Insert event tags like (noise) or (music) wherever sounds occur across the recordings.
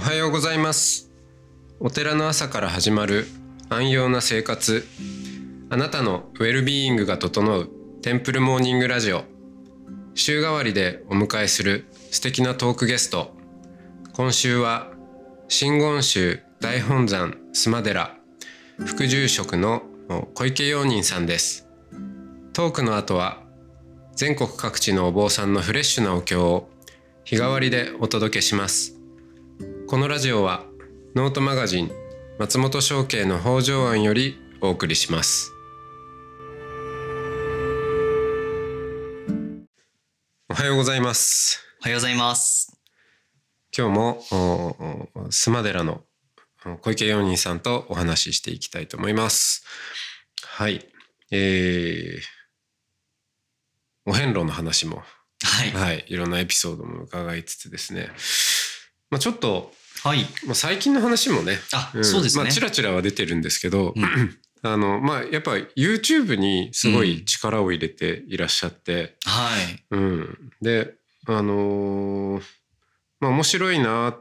おはようございます。お寺の朝から始まる安養な生活。あなたのウェルビーイングが整うテンプルモーニングラジオ。週替わりでお迎えする素敵なトークゲスト。今週は真言宗大本山須磨寺。副住職の小池陽人さんです。トークの後は全国各地のお坊さんのフレッシュなお経を日替わりでお届けします。このラジオはノートマガジン松本商家の北条庵よりお送りします。おはようございます。おはようございます。今日も須磨寺のお小池陽人さんとお話ししていきたいと思います。はい。えー、お遍路の話もはい。はい、いろんなエピソードも伺いつつですね、まあ、ちょっと、はい。まあ、最近の話もねあ、んそうですね。まあ、ちらちらは出てるんですけど、うん (clears throat) あのまあやっぱ YouTube にすごい力を入れていらっしゃって、はい。うんであのーまあ面白いな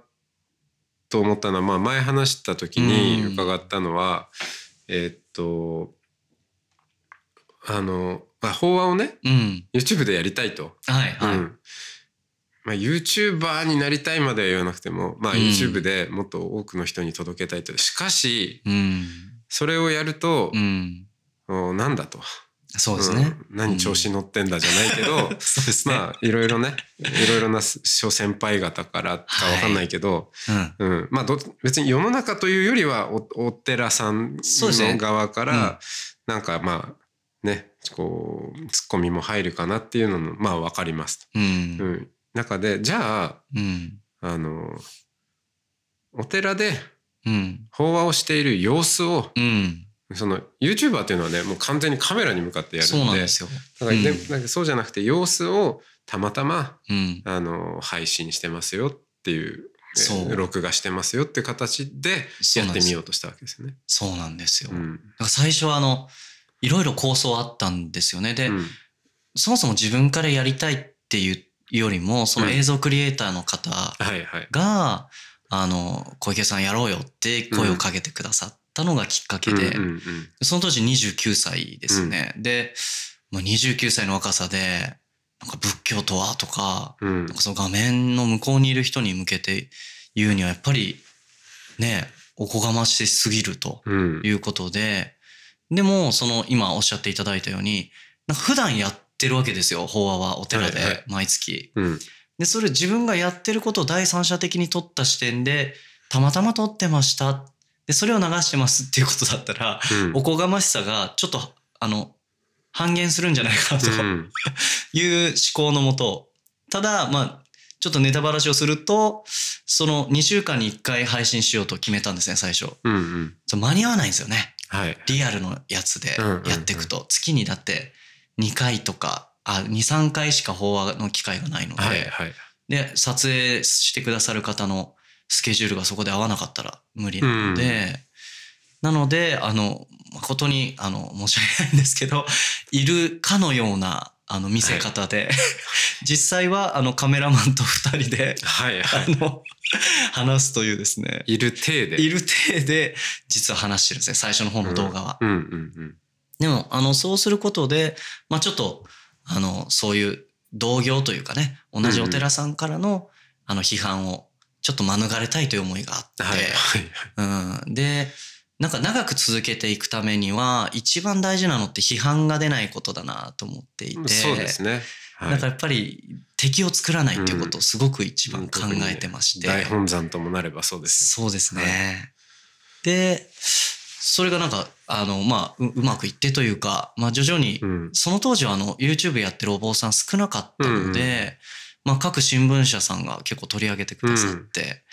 と思ったのは、まあ、前話した時にうん伺ったのは、えーっとあの、まあ、法話をねうん。YouTube でやりたいと。はい。はい。うんまあ、YouTuber になりたいまでは言わなくても、まあ、うん YouTube でもっと多くの人に届けたいと。しかしうん。それをやるとう、ん。おなんだと、そうですね。うん何調子乗ってんだじゃないけど、(laughs) そうですね。まあいろいろねいろいろな諸先輩方からかわかんないけど、うん。うん、まあど別に世の中というよりはおお寺さんの側かうんら、なんかまあねこうツッコミも入るかなっていうのもまあわかりますと。う。うんん、中でじゃあうん。あのお寺でうん。法話をしている様子をうん。その YouTuber っていうのはねもう完全にカメラに向かってやるんでそうなんですよ。だからでうんなんかそうじゃなくて様子をたまたまうん。あの配信してますよっていうえーそう録画してますよっていう形でやってみようとしたわけですよね。そうなんですよ。だうんから最初はあの、いろいろ構想あったんですよね。で、うんそもそも自分からやりたいっていうよりも、その映像クリエイターの方。が、あの、小池さんやろうよって声をかけてくださったのがきっかけで、その当時29歳ですね。で、まあ、29歳の若さで、なんか仏教とはとか、うん。なんかその画面の向こうにいる人に向けて言うにはやっぱりね、おこがましすぎるとうん。いうことで、でもその今おっしゃっていただいたように、なんか普段やってるわけですよ、法話はお寺はいはいで毎月。うんで、それ自分がやってることを第三者的に撮った視点で、たまたま撮ってました。で、それを流してますっていうことだったら、うんおこがましさがちょっと、あの、半減するんじゃないかなとうんいう思考のもと、ただ、まあ、ちょっとネタバラシをすると、その2週間に1回配信しようと決めたんですね、最初。うんうん間に合わないんですよね。はい。リアルのやつでやっていくと。月にだって2回とか、あ、2、3回しか法話の機会がないので、はいはい。で、撮影してくださる方のスケジュールがそこで合わなかったら無理なので、なので、あの、誠に、あの、申し訳ないんですけど、いるかのような、あの、見せ方で、(laughs) 実際は、あの、カメラマンと二人で、はいはい。あの、話すというですね、いる体で。いる体で、実は話してるんですね、最初の方の動画は。うんうんうんでも、あの、そうすることで、まあちょっと、あの、そういう同業というかね、同じお寺さんからの、あの、批判を、ちょっと免れたいという思いがあって、はいはい。うん。で、なんか長く続けていくためには、一番大事なのって批判が出ないことだなと思っていて、そうですね。はいなんかやっぱり敵を作らないっていうことをすごく一番考えてまして。大本山ともなればそうですそうですね。で、それがなんか、あの、まあ、ううまくいってというか、まあ徐々によ。、うんその当時はあの、YouTube やってるお坊さん少なかったので、まあ各新聞社さんが結構取り上げてくださって、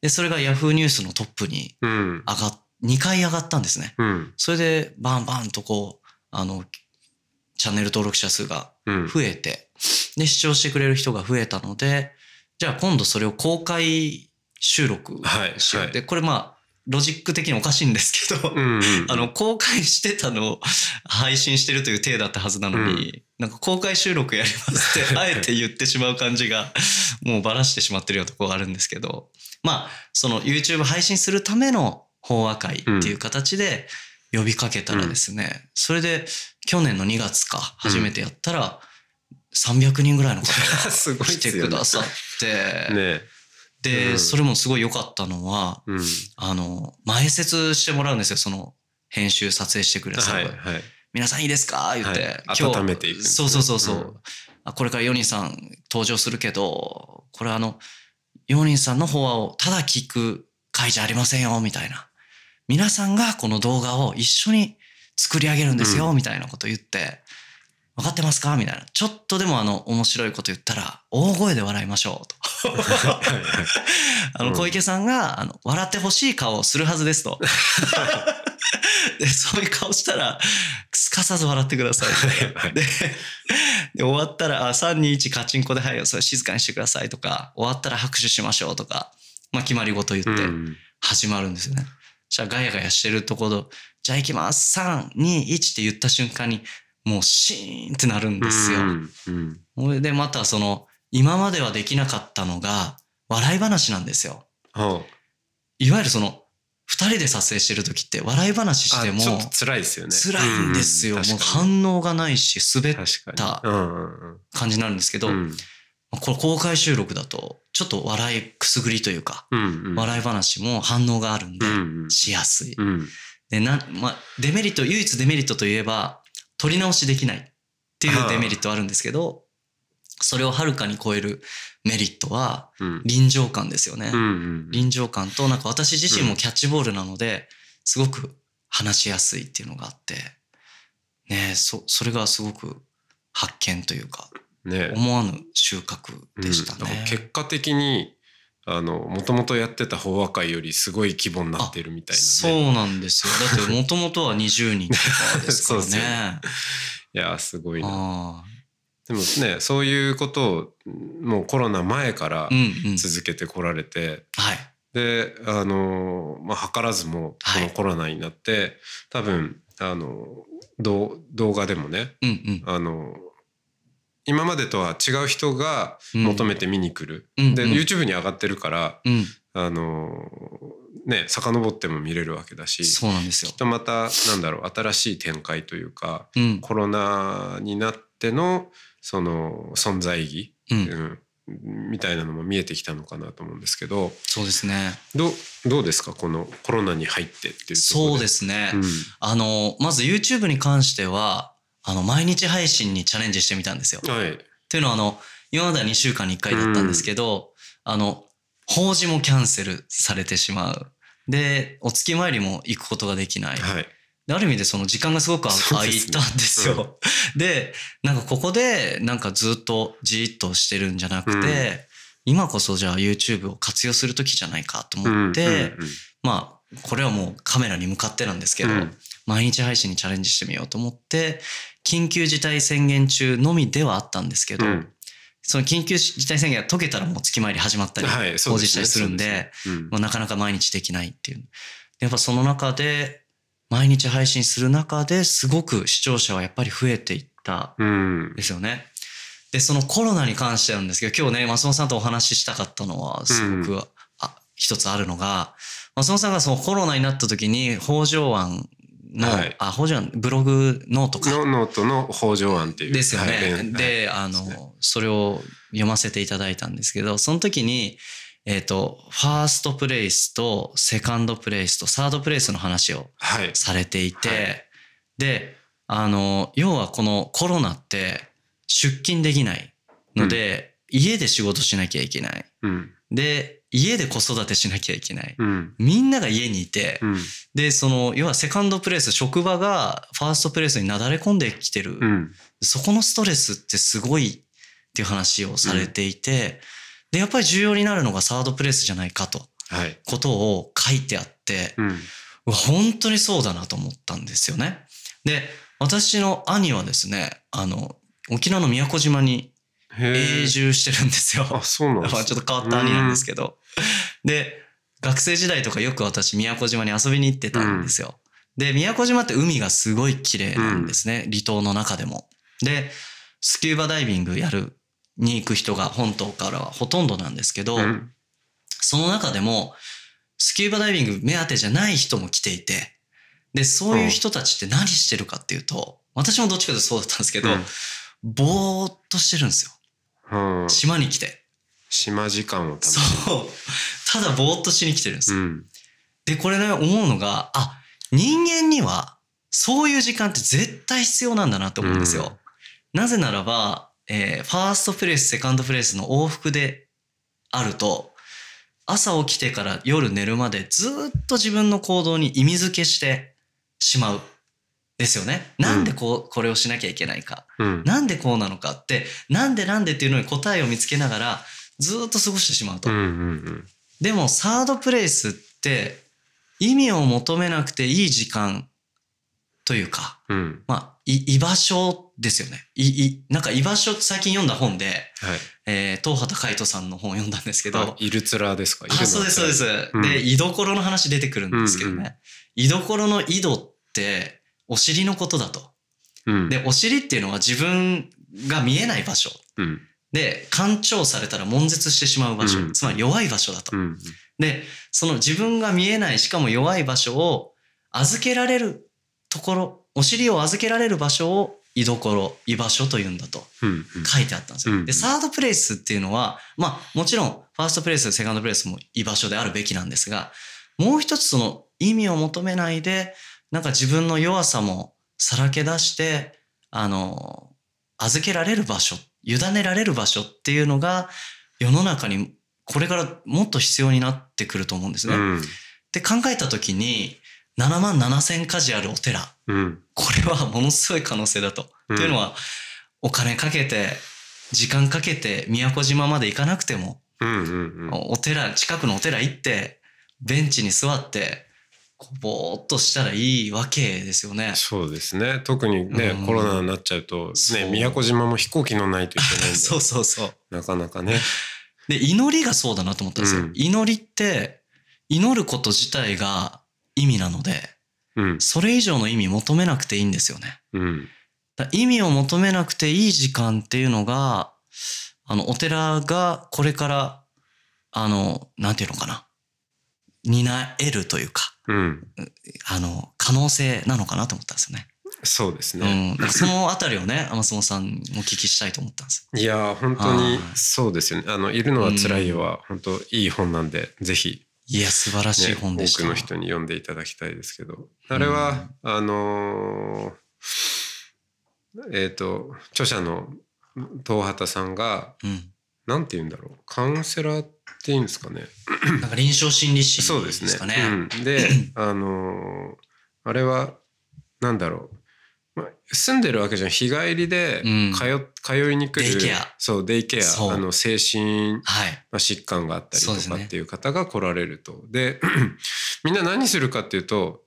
で、それが Yahoo ニュースのトップにうん上がっ、2回上がったんですね。うんそれで、バンバンとこう、あの、チャンネル登録者数がうん増えて、で、視聴してくれる人が増えたので、じゃあ今度それを公開収録はいしよう。はいで、これまあ、ロジック的におかしいんですけど、うんうん。あの、公開してたのを配信してるという体だったはずなのに、なんか公開収録やりますって、(laughs) あえて言ってしまう感じが、もうバラしてしまってるようなところがあるんですけど、まあ、その YouTube 配信するための法話会っていう形で呼びかけたらですね、それで去年の2月か、初めてやったら、300人ぐらいの方が (laughs) 来てくださって、ねで、うん。それもすごい良かったのは、うん。あの、前説してもらうんですよ、その、編集撮影してくれさる、はいはい。皆さんいいですか？言って、はい。今日温めていくね。そうそうそうそう、うん。あ。これからヨニさん登場するけど、これあの、ヨニさんの法話をただ聞く会じゃありませんよ、みたいな。皆さんがこの動画を一緒に作り上げるんですよ、うみたいなこと言って、分かってますか？みたいな。ちょっとでもあの、面白いこと言ったら、大声で笑いましょう、と。あの、うん小池さんが、あの、笑ってほしい顔をするはずですと。で、そういう顔したら、すかさず笑ってくださいで。で、終わったら、あ、3、2、1カチンコで、はい、それ静かにしてくださいとか、終わったら拍手しましょうとか、まあ、決まり事言ってうん始まるんですよね。じゃあ、ガヤガヤしてるところ、じゃあ行きます。3、2、1って言った瞬間に、もうシーンってなるんですよ。うんうん。それで、またその、今まではできなかったのが、笑い話なんですよ。いわゆるその、二人で撮影してる時って笑い話しても辛いですよね。辛いんですよ。うんもう反応がないし、滑っ確た感じになるんですけど、うんこれ公開収録だと、ちょっと笑いくすぐりというか、うんうん。笑い話も反応があるんでう、んうん。しやすい。うん。で、な、まあ、デメリット、唯一デメリットといえば、撮り直しできないっていうデメリットあるんですけど、それをはるかに超えるメリットは、うん臨場感ですよね。臨場感と、なんか私自身もキャッチボールなので、すごく話しやすいっていうのがあって、ねえそ、それがすごく発見というか、ね思わぬ収穫でしたうん。結果的にあのもともとやってた法話会よりすごい規模になってるみたいな、ね、そうなんですよ。だってもともとは20人とかですからね。いやすごいなあでもねそういうことをもうコロナ前から。続けてこられて、はい。であのまあ図らずもはいこのコロナになって、多分あの動動画でもねうんうん。あの今までとは違う人がうん求めて見に来る、でうんうん YouTube に上がってるからうん。あのね遡っても見れるわけだしそうなんですよきっ。とまたなんだろう新しい展開というかうん。コロナになってのその存在意う。義、うんんみたいなのも見えてきたのかなと思うんですけどそうですね。どうどうですかこのコロナに入ってっていうところそうですね。うんあの、まず YouTube に関しては、あの、毎日配信にチャレンジしてみたんですよ。はいっていうのはあの、今までは2週間に1回だったんですけど、あの、法事もキャンセルされてしまう。で、お月参りも行くことができない。はいである意味でその時間がすごくあ空いたんですよ。で、なんかここでなんかずっとじーっとしてるんじゃなくて、うん今こそじゃあ YouTube を活用する時じゃないかと思って、うんうんまあ、これはもうカメラに向かってなんですけど、うん。毎日配信にチャレンジしてみようと思って、緊急事態宣言中のみではあったんですけど、うん。その緊急事態宣言が解けたらもう月参り始まったり、はいそうですね。報じたりするんで、そうですね。まあ、なかなか毎日できないっていう。やっぱその中で、毎日配信する中ですごく視聴者はやっぱり増えていったうん。んですよね。で、そのコロナに関してなんですけど、今日ね、松本さんとお話ししたかったのは、すごく、あ一つあるのが、松本さんがそのコロナになった時に、北条案の、はい。あ、方丈庵、ブログノートか。のノートの方丈庵っていう。ですよね。はい連で、あですね。の、それを読ませていただいたんですけど、その時に、えっ、と、ファーストプレイスとセカンドプレイスとサードプレイスの話をはい。されていて、はい。で、あの、要はこのコロナって出勤できないので、家で仕事しなきゃいけない。うん。で、家で子育てしなきゃいけない。うんみんなが家にいて、うんで、その、要はセカンドプレイス、職場がファーストプレイスになだれ込んできてる。うんそこのストレスってすごいっていう話をされていて、で、やっぱり重要になるのがサードプレイスじゃないかと、はいことを書いてあって、うん本当にそうだなと思ったんですよね。で、私の兄はですね、あの、沖縄の宮古島にへ永え住してるんですよ。あそうなんです (laughs) まあちょっと変わった兄なんですけど。(laughs) で、学生時代とかよく私宮古島に遊びに行ってたんですよ。で、宮古島って海がすごい綺麗なんですね。離島の中でも。で、スキューバダイビングやるに行く人が本島からはほとんどなんですけど、うんその中でも、スキューバダイビング目当てじゃない人も来ていて、で、そういう人たちって何してるかっていうと、私もどっちかというとそうだったんですけど、うんぼーっとしてるんですよ。うん島に来て。島時間を楽しそう。ただぼーっとしに来てるんですよ。むうんで、これね、思うのが、あ、人間には、そういう時間って絶対必要なんだなと思うんですよ。なぜならば、えーファーストプレイス、セカンドプレイスの往復であると、朝起きてから夜寝るまでずっと自分の行動に意味付けしてしまう。ですよね。なんでこう、これをしなきゃいけないか。うんなんでこうなのかって、なんでなんでっていうのに答えを見つけながら、ずっと過ごしてしまうと。でもサードプレイスって意味を求めなくていい時間というか、うんうんまあ、い居場所ですよね。い、い、なんか居場所最近読んだ本で、はいえー、東畑海人さんの本を読んだんですけど、あイルツラですか？あ、そうです、そうです。うんで、居所の話出てくるんですけどね。うんうん居所の井戸ってお尻のことだと。うんで、お尻っていうのは自分が見えない場所。うんで、干潮されたら悶絶してしまう場所。うんつまり弱い場所だと。うんで、その自分が見えない、しかも弱い場所を預けられるところ、お尻を預けられる場所を居所、居場所というんだとうんうん書いてあったんですよ。うんで、サードプレイスっていうのは、まあもちろんファーストプレイス、セカンドプレイスも居場所であるべきなんですが、もう一つその意味を求めないで、なんか自分の弱さもさらけ出して、あの、預けられる場所、委ねられる場所っていうのが世の中にこれからもっと必要になってくると思うんですね。うん。で考えた時に7万7千家事あるお寺。うん。これはものすごい可能性だと。うん。というのはお金かけて時間かけて宮古島まで行かなくても、お寺近くのお寺行ってベンチに座ってぼーっとしたらいいわけですよね。そうですね特にね、うんコロナになっちゃうとね宮古島も飛行機乗んないといけないんで (laughs) そうそうそう。なかなかねで祈りがそうだなと思ったんですよ。うん祈りって祈ること自体が意味なのでうんそれ以上の意味求めなくていいんですよね。うんだ意味を求めなくていい時間っていうのが、あの、お寺がこれから、あの、なんていうのかな。担えるというか、うんあの、可能性なのかなと思ったんですよね。そうですうね、ん。だからそのあたりをね、天相さんもお聞きしたいと思ったんです。いやー本当にはいそうですよねあのいるのは辛いよは本当いい本なんでぜひいや、素晴らしいね、本でした。多くの人に読んでいただきたいですけどあれは、あのーえっ、と著者の東畑さんがうん。なんて言うんだろう。カウンセラーっていうんですかね。なんか臨床心理士そうでですすね。かね。うん、で (laughs) あのーあれはなんだろう、まあ、住んでるわけじゃん。日帰りでうん。通,、通いに来る。デイケア。そうデイケア。あの精神はい。まあ、疾患があったりとかっていう方が来られると。で (clears throat) みんな何するかっていうと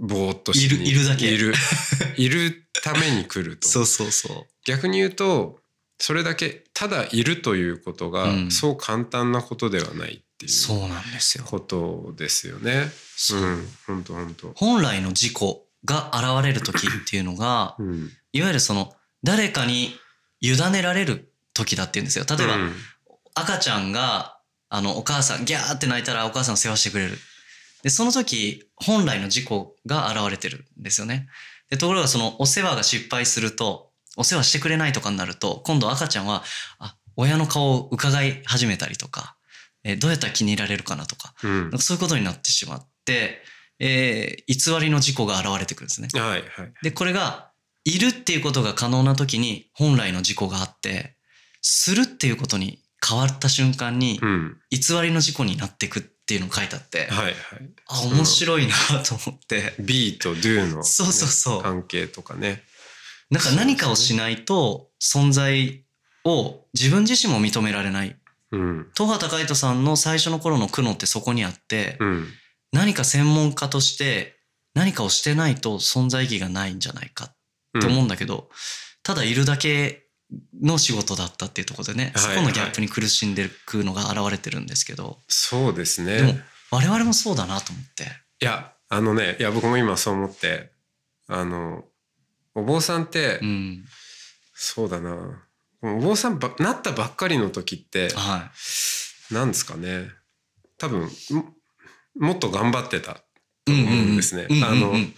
ぼーっとしにいるいるだけ。いる。いるために来ると。(laughs) そうそうそ逆に言うとそれだけただいるということが、うんそう簡単なことではないってう。いうそうなんですよ。ことですよね。そううん、本当本当。本来の事故が現れる時っていうのが、(laughs) うん、いわゆるその誰かに委ねられる時だっていうんですよ。例えば、うん赤ちゃんがあのお母さんギャーって泣いたらお母さんを世話してくれる。でその時本来の事故が現れてるんですよね。でところがそのお世話が失敗するとお世話してくれないとかになると今度赤ちゃんはあ親の顔を伺い始めたりとか、えーどうやったら気に入られるかなとかうんかそういうことになってしまって、えー偽りの事故が現れてくるんですね。はいはい。で、これが、いるっていうことが可能な時に本来の事故があって、するっていうことに変わった瞬間にう、ん、偽りの事故になっていくっていうのが書いてあって、はいはい。あ、面白いなと思って、B と Do の、ね、そうそうそう関係とかね。なんか何かをしないと存在を自分自身も認められない。うん、東畑海人さんの最初の頃の苦悩ってそこにあって、うん、何か専門家として何かをしてないと存在意義がないんじゃないかって思うんだけど、ただいるだけの仕事だったっていうところでね、はいそこのギャップに苦しんでるのが現れてるんですけど、そうですでもね。我々もそうだなと思って。いやあのねいや僕も今そう思ってあのお坊さんって、うん。そうだなお坊さんばなったばっかりの時ってはなんですかね多分ももっと頑張ってたい。と思うんですね。あのうん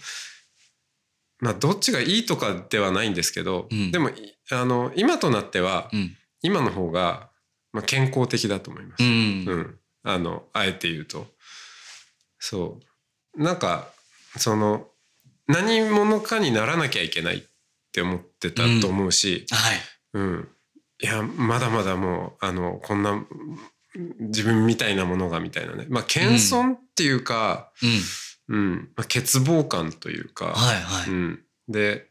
まあどっちがいいとかではないんですけど、うんでもいあの今となってはうん。今の方が、まあ、健康的だと思います。ううんん。あのあえて言うとそうなんかその何者かにならなきゃいけないって思ってたと思うし、はい。うん。いやまだまだもうあのこんな自分みたいなものがみたいなね。まあ謙遜っていうか、うん。うん。まあ、欠乏感というか、はいはい。うん、で、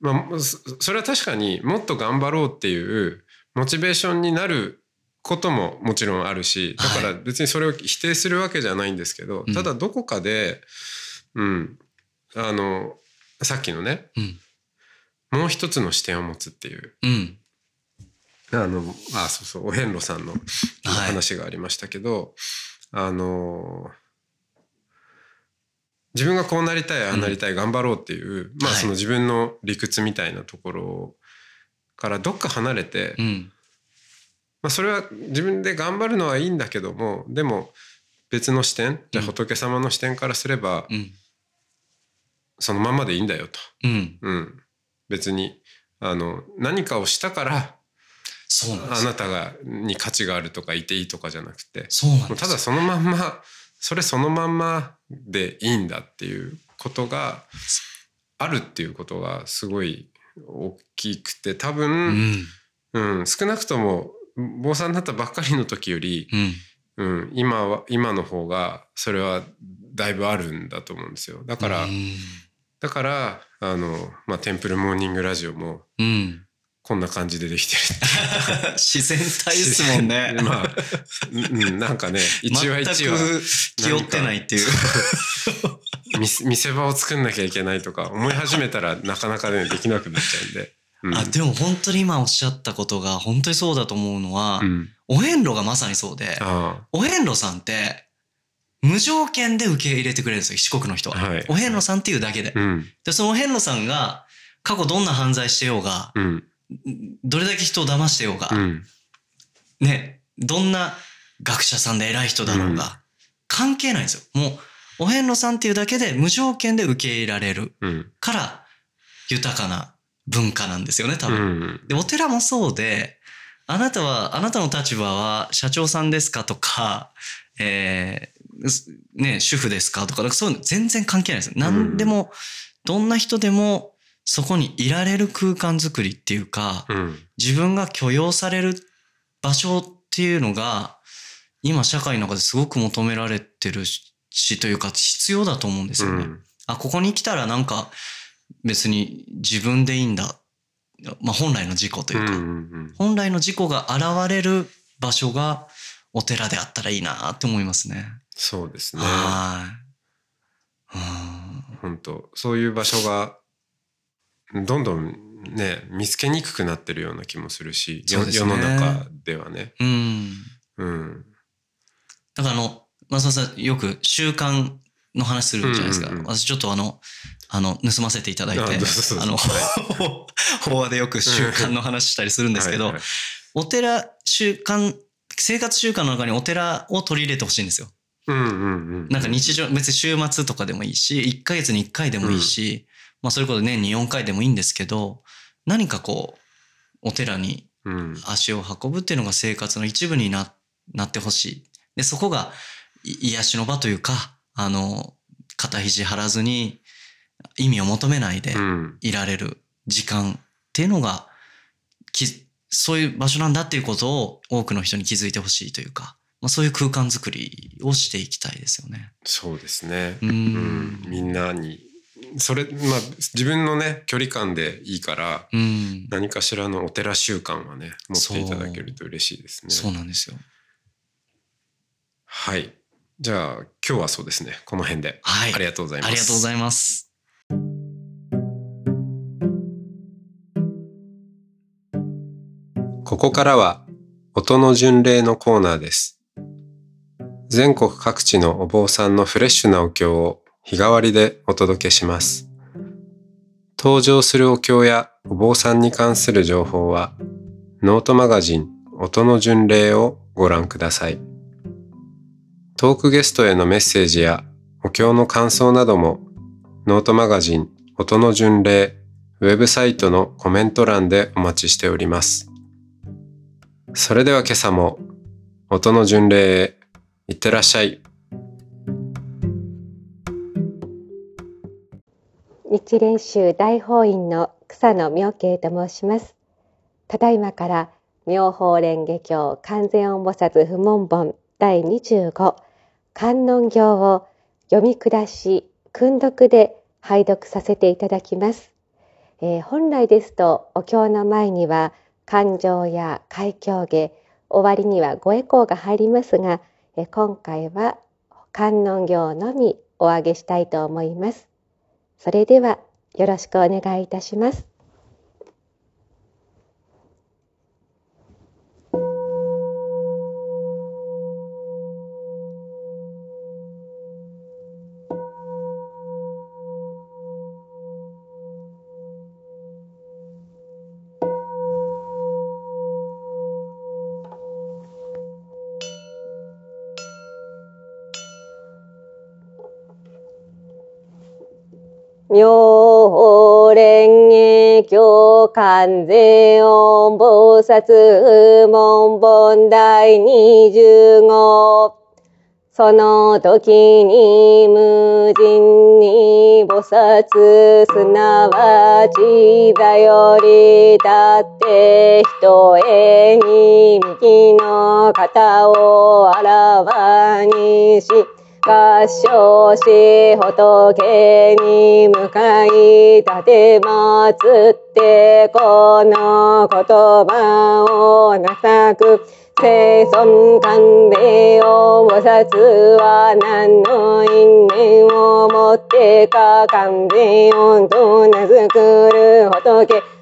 まあ、そそれは確かにもっと頑張ろうっていうモチベーションになることももちろんあるしだから別にそれを否定するわけじゃないんですけど、うん。ただどこかで、うん、あのさっきのねうん。もう一つの視点を持つっていううん。あのあそうそうお遍路さんの話がありましたけど、あの自分がこうなりたいああなりたい、頑張ろうっていうまあはいその自分の理屈みたいなところからどっか離れて、うん。まあ、それは自分で頑張るのはいいんだけどもでも別の視点じゃあ仏様の視点からすれば、うん。そのまんまでいいんだよと、うん。うん、別にあの何かをしたからそうなん。あなたがに価値があるとかいていいとかじゃなくてそうなん。ただそのまんまそれそのまんまでいいんだっていうことがあるっていうことがすごい大きくて多う分、ん。うん少なくとも坊さんになったばっかりの時より、うん。うん、今は今の方がそれはだいぶあるんだと思うんですよだから、うん。だからあの、まあ、テンプルモーニングラジオもうん。こんな感じでできてる (laughs) 自然体ですもんね。まあ、うんうん、なんかね一話一話気負ってないっていう。見せ見せ場を作んなきゃいけないとか思い始めたらなかなかねできなくなっちゃうんで。うんあでも本当に今おっしゃったことが本当にそうだと思うのは、うん、お遍路がまさにそうで、あお遍路さんって無条件で受け入れてくれるんですよ、四国の人は。はいお遍路さんっていうだけで。あ、うん、で、そのお遍路さんが過去どんな犯罪してようが、うん、どれだけ人を騙してようが、うん、ね、どんな学者さんで偉い人だろうが、うん関係ないんですよ。もう、お遍路さんっていうだけで無条件で受け入れられるうん、から、豊かな文化なんですよね、多う分。ん、で、お寺もそうで、あなたは、あなたの立場は社長さんですかとか、えーすね、主婦ですか？とか、そういうの全然関係ないですよ。何でも、どんな人でも、そこにいられる空間づくりっていうか、うん、自分が許容される場所っていうのが、今社会の中ですごく求められてるし、というか必要だと思うんですよね。あ、ここに来たらなんか別に自分でいいんだ。まあ本来の自己というか、うん、本来の自己が現れる場所がお寺であったらいいなって思いますね。そうですね。本当そういう場所がどんどんね見つけにくくなってるような気もするし、ね世の中ではね。うん。うん、だからあの、松田さんよく習慣の話するじゃないですか。うんうんうん私ちょっとあの、あの、盗ませていただいて、あの、法話でよく習慣の話したりするんですけど、はいはいお寺、習慣、生活習慣の中にお寺を取り入れてほしいんですよ。うんうんうん、なんか日常、別に週末とかでもいいし、1ヶ月に1回でもいいし、まあそれこそ年に4回でもいいんですけど、何かこう、お寺にうん、足を運ぶっていうのが生活の一部にななってほしい。で、そこがい癒しの場というか、あの、肩肘張らずに意味を求めないでうん、いられる時間っていうのが、きそういう場所なんだっていうことを多くの人に気づいてほしいというか、まあ、そういう空間づくりをしていきたいですよね。そうですね。ううんん。みんなにそれまあ自分のね距離感でいいからうん。何かしらのお寺習慣はね持っていただけると嬉しいですね。そうなんですよ。はい。じゃあ今日はそうですねこの辺で、はい。ありがとうございます。ありがとうございます。ここからは音の巡礼のコーナーです。全国各地のお坊さんのフレッシュなお経を日替わりでお届けします。登場するお経やお坊さんに関する情報は、ノートマガジン音の巡礼をご覧ください。トークゲストへのメッセージやお経の感想なども、ノートマガジン音の巡礼ウェブサイトのコメント欄でお待ちしております。それでは今朝も音の巡礼へいってらっしゃい。日蓮宗大法院の草野明慶と申します。ただいまから妙法蓮華経完全音菩薩不問本第25観音経を読み下し訓読で拝読させていただきます。えー、本来ですとお経の前には感情や開教下終わりにはごエコーが入りますが、今回は観音行のみお上げしたいと思います。それではよろしくお願いいたします。妙法蓮華経完全音菩薩門本第二十五。その時に無人に菩薩すなわちだより立って人へに右の肩をあらわにし合唱し仏に向かい立てまつってこの言葉をなさく。生存勘弁を菩薩は何の因縁をもってか。勘弁をと名付くる仏。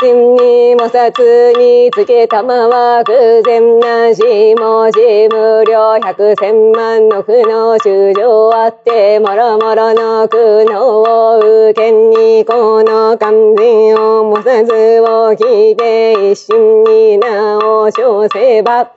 心に摩擦につけたまは偶然なしもし無料百千万の苦悩修正あってもろもろの苦悩を受けにこの完全を摩擦を聞いて一心に名を称せば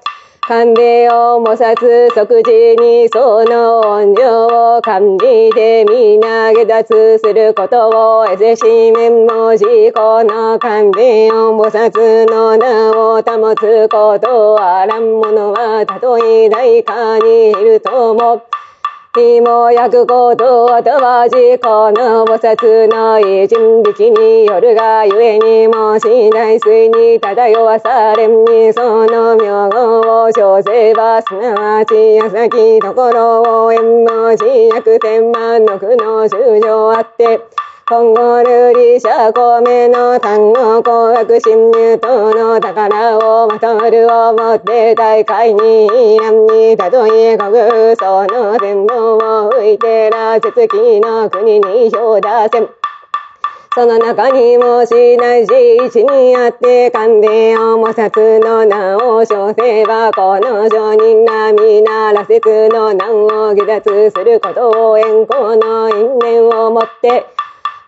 勘でを模索即時にその恩情を感じて皆下脱することを得ぜしめんもじこの勘でを模索の名を保つことあらんものはたとえ大かにいるとも。火も焼くことはわじこの菩薩の一人力によるがゆえにもしない水に漂わされんにその名号を称せばすなわち矢先ところを縁文字約千万の苦の修正あって今後ルリシャコメの単語紅白侵入等の宝をまとるをもって大会に案にたとえ国その全部を浮いてら絶気の国に票出せその中にもしないし、一にあって勘でを模殺の名を称せば、この商人が皆羅刹の難を下脱することを縁故の因縁をもって、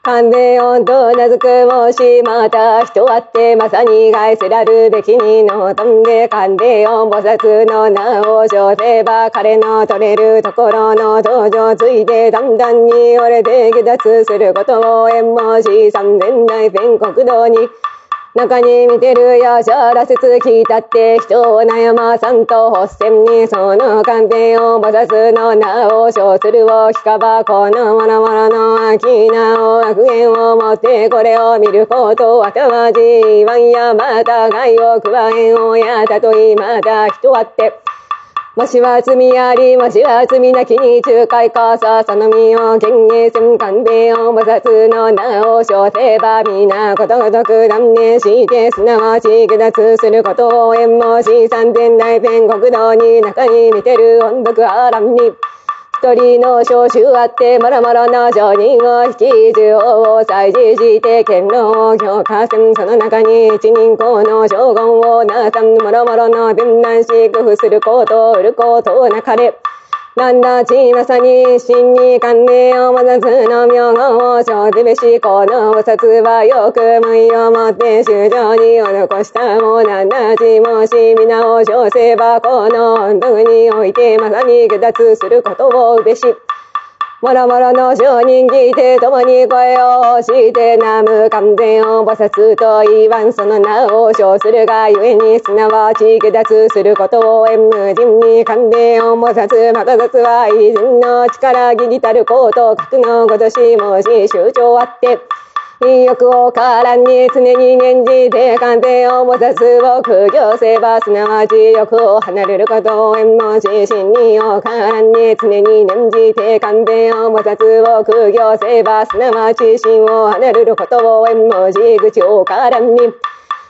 関連音と名付くもしまた人あってまさに返せらるべきにのとんで関連音菩薩の名を称せば彼の取れるところの登場ついてだんだんに折れて下脱することを縁もし三千代全国道に中に見てるよしゃらせつきたって人を悩まさんと発戦にその観点を菩薩の名を称するを聞かばこのものものの秋なお悪縁を持ってこれを見ることわたまじいわんやまた害を加えんをやたといまた人あってもしは罪あり、もしは罪なき仲介かさ、その身を権限戦官兵を摩擦の名を称せば、皆ことごとく断念して、すなわち下脱することを縁もし三千大天国道に中に見てる音読あらんに。一人の召集あって、もろもろの商人を引き中央を祭事して、剣能を強化せん。その中に一人公の将軍をなさん、もろもろの分断し、工夫すること、売ることなかれ。なんだちまさに真に観念をまざずの名号を生じべしこの菩薩はよく無意を持って衆生に施したもなんだちもし皆を称せばこの音読においてまさに下脱することをうべし。もろもろの商人聞いて共に声をして南無完全を菩薩と言わんその名を称するがゆえにすなわち下脱することを縁無尽に完全を菩薩また雑は偉人の力義にたること格のごとしもし集長あって。意欲をからに常に念じて官邸を持たすを苦行せばすなわち欲を離れることを縁も自身にをからに常に念じて官邸を持たすを苦行せばすなわち心を離れることを縁も自口をからに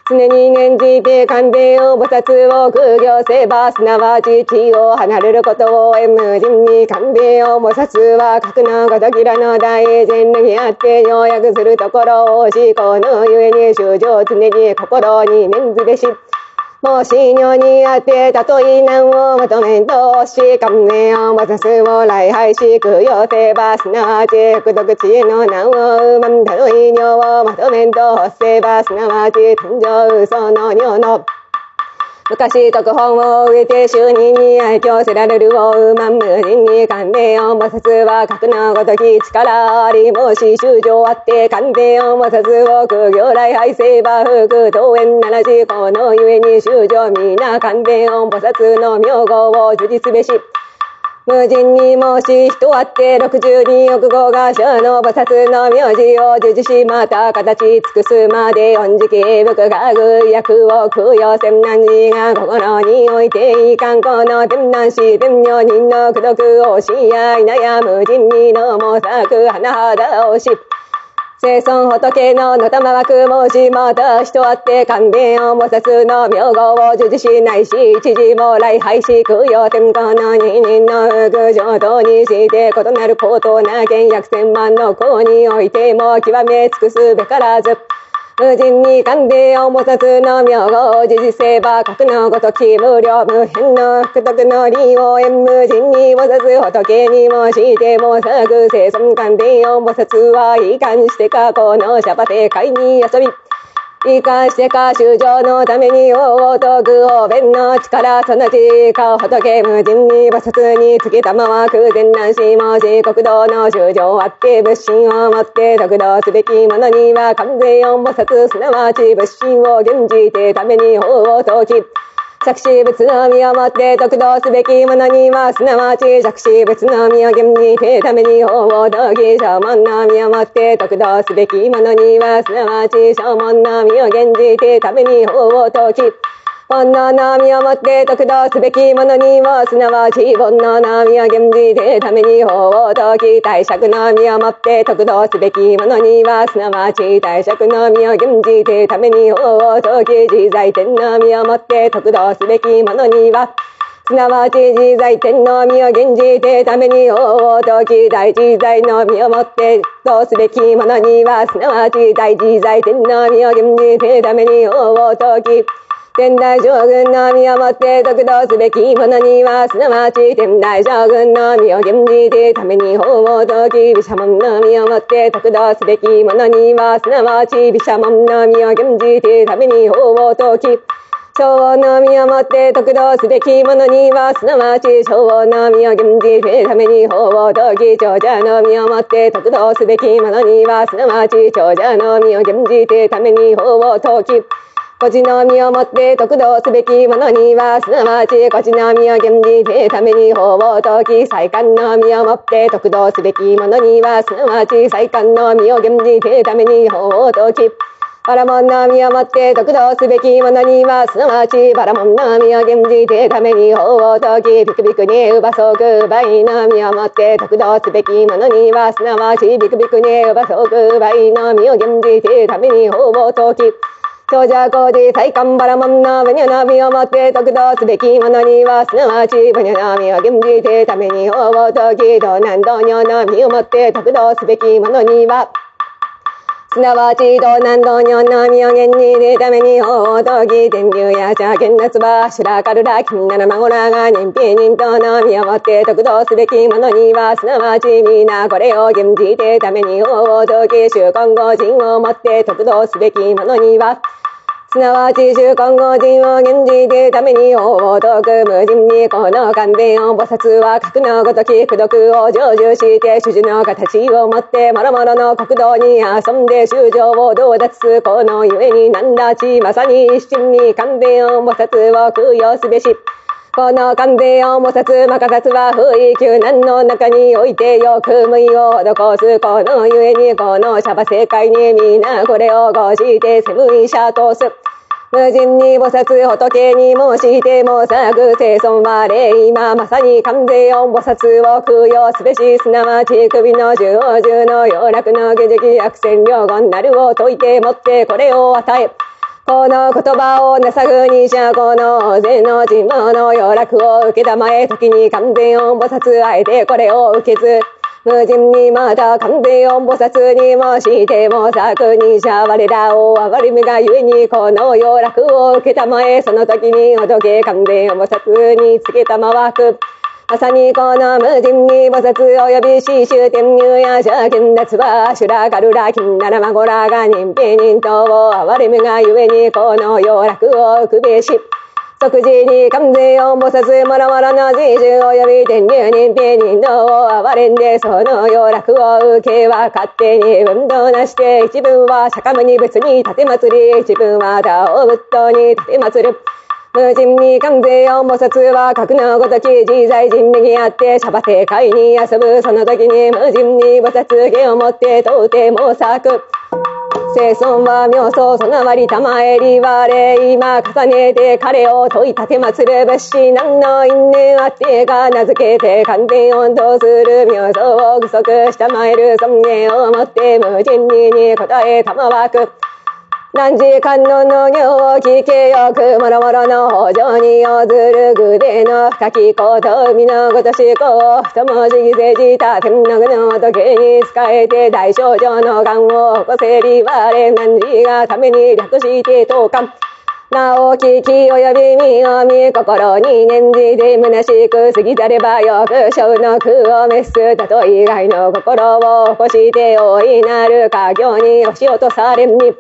常に念じて勘弁を菩薩を苦行せば、すなわち地を離れることを縁無人に勘弁を菩薩は格のごときらの大善にあって要約するところを思考のゆえに修正常に心に念ずべし。もし尿にあってたとえ難をまとめんとし観念をまさすを来廃しくよせばすなわちくどくちの難をまんたとえ尿をまとめんとせばすなわち天上その尿の。昔特本を植えて就任に愛嬌せられるを馬無人に勘弁を摩擦は格のごとき力ありもし修正あって勘弁を摩擦を苦行来敗せば福当園ならしこのゆえに修正皆勘弁を菩薩の名号を受実べし。無人にもし人あって六十二億号が者の菩薩の名字を授受しまた形尽くすまで恩時期仏が具役を供養せん難事が心においていかん。この天南市天女人の苦毒をしやいなや無人にのもさく花肌をし生孫仏ののたまわくもしまた人あって歓迎をもさすの名号を授受しないし知事も来廃し供養天下の二人の副上等にして異なる高等なけん百千万の功においても極め尽くすべからず。無人に勘でを菩薩の名号を事実せば格のごとき無料無変の福徳の利を縁無人に菩薩仏にもしても作生存勘でを菩薩は遺憾してかこのシャバテ会に遊び生かしてか修正のために大徳を弁の力そのちか仏無人に菩薩に突き玉は空前乱しもし国道の修正あって仏心を持って得道すべき者には完全四菩薩すなわち仏心を現じてために法を説き作詞物の身をもって得度すべきものには、すなわち作詞物の身を現じてために法を説き、正門の身をもって得度すべきものには、すなわち正門の身を現じてために法を解き、煩悩の身をもって得道すべき者には、すなわち煩悩の身を現じてために法を説き、大釈の身をもって得道すべき者には、すなわち大釈の身を現じてために法を説き、自在天の身をもって得道すべき者には、すなわち自在天の身を現じてために法を説き、大自在の身をもってどうすべき者には、すなわち大自在天の身を現じてために法を説き、天台将軍の身をもって得道すべき者には、すなわち天台将軍の身を現じてために法を説き、毘沙門の身をもって得道すべき者には、すなわち毘沙門の身を現じてために法を説き、昭和の身をもって得道すべき者には、すなわち昭和の身を現じてために法を説き、長者の身をもって得道すべき者には、すなわち長者の身を現じてために法を説き、こちの身をもって得道すべき者には、すなわちこちの身を現じてために法を説き、再観の身をもって得道すべき者には、すなわち再観の身を現じてために法を説き、バラモンの身をもって得道すべき者には、すなわちバラモンの身を現じてために法を説き、ビクビクにうばそく倍の身をもって得道すべき者には、すなわちビクビクにうばそく倍の身を現じてために法を説き、長者工事再官バラモンのブニャの身をもって得道すべき者には、すなわちブニャの身を現じてために法を説き、道南道女の身をもって得道すべき者には、すなわち、道南道日本の身を現にでために、法と義天竜や邪剣夏場、修羅カルラ、金なら孫らが年品人との身をもって得度すべき者には、すなわち皆これを厳じてために、法と義衆今後人をもって得度すべき者には、すなわち、衆今後人を現じてために、王を遠く無人に、この勘弁を菩薩は、格のごとき、不徳を成就して、主樹の形を持って、諸々の国道に遊んで、衆生を道脱す、このゆえに、なんだち、まさに一心に勘弁を菩薩を供養すべし。この関連を菩薩、まかさつは、不意救難の中においてよく無意を施す。このゆえに、このシャバ世界に皆これをごして、セムイシャとす。無人に菩薩仏に申しても作生存は礼今まさに完全音菩薩を供養すべしすなわち首の十十の要楽の下敷悪戦両言なるを解いてもってこれを与えこの言葉をなさぐにしゃこの大勢の人望の要楽を受けたまえ時に完全音菩薩あえてこれを受けず無人にまた完全音菩薩にもしても作にしゃ我らを憐れみがゆえにこの要楽を受けたまえその時に仏け完全音菩薩につけたまわくまさにこの無人に菩薩及び死衆天入や邪剣脱は修羅カルラ金なら孫らが人平人等を憐れみがゆえにこの要楽を受くべし。即時に完全を菩薩もろもろの自重及び天竜人平人道を憐れんでその要楽を受けは勝手に運動なして一分は釈迦無に別に立て祭り一分は他を仏道に立て祭る。無人に完全音菩薩は格のごとき自在人力あってシャバ世界に遊ぶその時に無人に菩薩芸をもって到底も作生存は妙相そのわりたまえりわれ今重ねて彼を問い立て祭る仏師何の因縁あってか名付けて完全音頭する妙相を具足したまえる尊厳をもって無人にに答えたまわく。何時間の農業を聞けよくもろもろの北条に要ずる具での深きこと海のごとしこう一文字犠牲した天の具の時計に使えて大少女の癌を起こせり我何時がために略して当館なお聞き及び身を見心に念じて虚しく過ぎざればよく小の苦を滅すたと以外の心を起こして大いなる家業に押し落とされんに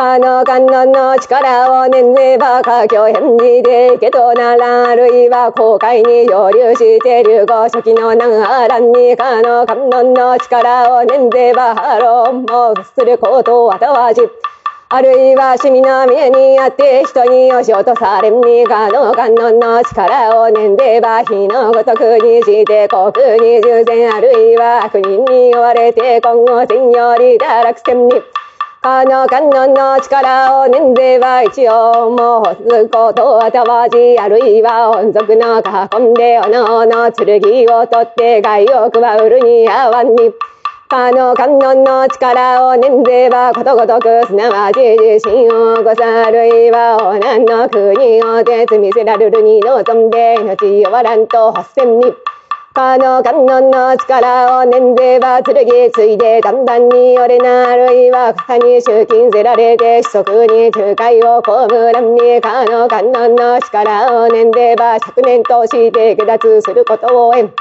あの観音の力を念ぜば家境返事でけとならあるいは航海に漂流して流行初期の南波乱にかの観音の力を念ぜばハロンもすることはたわじあるいは趣味の見えにあって人に押し落とされんにかの観音の力を念ぜば火のごとくにして国に従前あるいは悪人に追われて今後天より堕落せんにこの観音の力を念ぜば一応も干すことはたわじ、あるいは音族の囲んで、おのおの剣を取って害を加うるにあわんに。この観音の力を念ぜばことごとく、すなわち自身を起こさあるいは、おなんの国を絶見せられるに望んで、命をわらんと発せんに。この観音の力を念ぜば剣ついでだんだんに俺なあるいは肩に集金せられて子息に仲介を被らんにこの観音の力を念ぜば昨年として下脱することを縁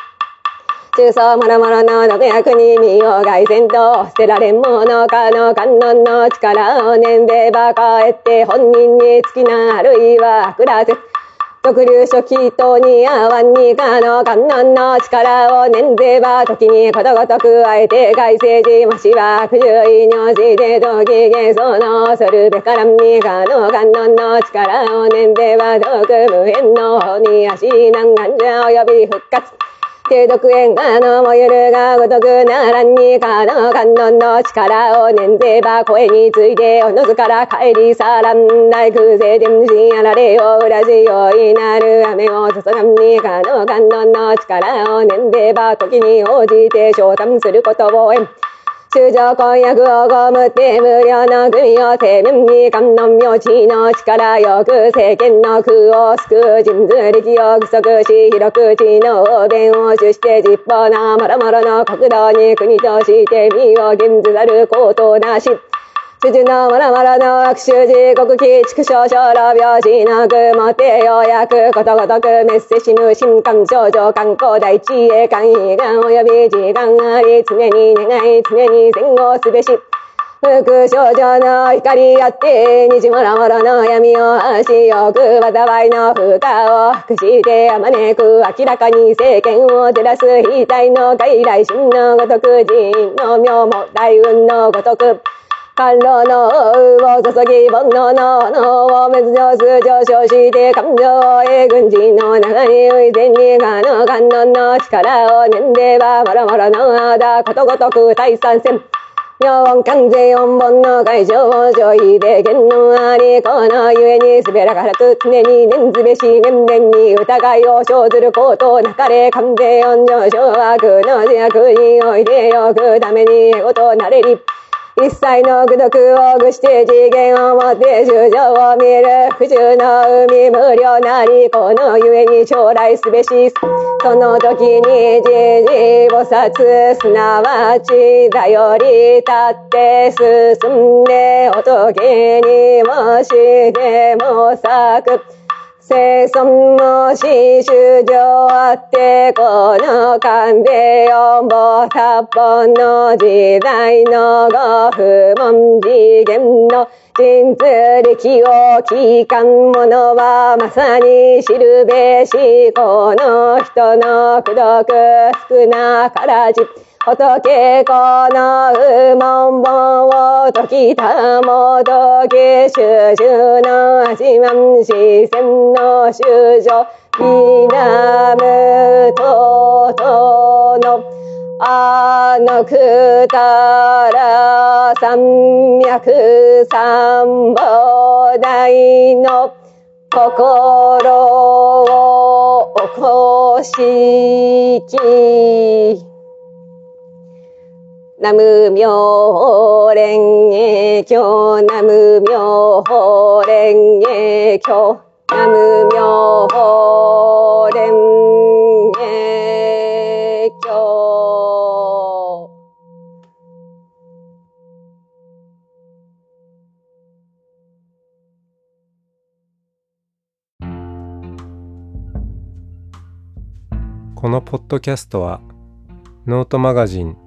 中層もろもろの毒薬に身を外せと捨てられんものかの観音の力を念ぜば帰って本人につきなあるいは悪らせ特流初期等にあわんにかの観音の力を念でば時にことごとくあえて外世寺もしは不注意にじて時幻想のそるべからんにかの観音の力を念でば毒無縁の方に足難願者及び復活。定独縁がのもゆるがごとくならんにかの観音の力を念ぜば声についておのずから帰りさらんない空勢天心あられよ裏地よいなる雨を注がんにかの観音の力を念ぜば時に応じて昇賛することを縁。通常婚約をごむって無料の国を生命に観音名地の力よ。く政権の苦を救う人図力を不足し広く地の弁を主して実法なまろまろの国土に国として身を現ずざることなし父のまらまらの悪臭時刻期畜生小老病死なくもってようやくことごとくメッセシム新刊症状観光大地へ間悲願及び時間あり常に願い常に戦後すべし副少女の光あって、虹もろもろの闇を足よく災いの負荷を隠してあまねく明らかに政権を照らす額の外来心のごとく人の妙も大運のごとく。甘露の王を注ぎ煩悩の炎を滅上す上昇して感情へ軍人の中に浮いてにかの観音の力を念ではもろもろのあことごとく退散せん。妙音関税音本の会場を上位で言のありこのゆえにすべらからと常に念ずべし面々に疑いを生ずることなかれ関税音上昇悪の自悪においてよくためにエゴとなれり。一切の愚読を愚して次元をもって衆生を見る不中の海無料なりこのゆえに将来すべしその時にじじ菩薩すなわち頼り立って進んで仏にもしても咲く。生存も死主上あって、この勘で四方八本の時代のご不問次元の人通力を聞かん者はまさに知るべし、この人の苦毒少なからじ。仏このうもんぼを解きたもとけ主従の八万四千の修女南ととの。あのくたら三脈三宝大の。心を起こしき。ナム妙蓮華。経ナム妙蓮華。経ナム妙蓮華。経このポッドキャストはノートマガジン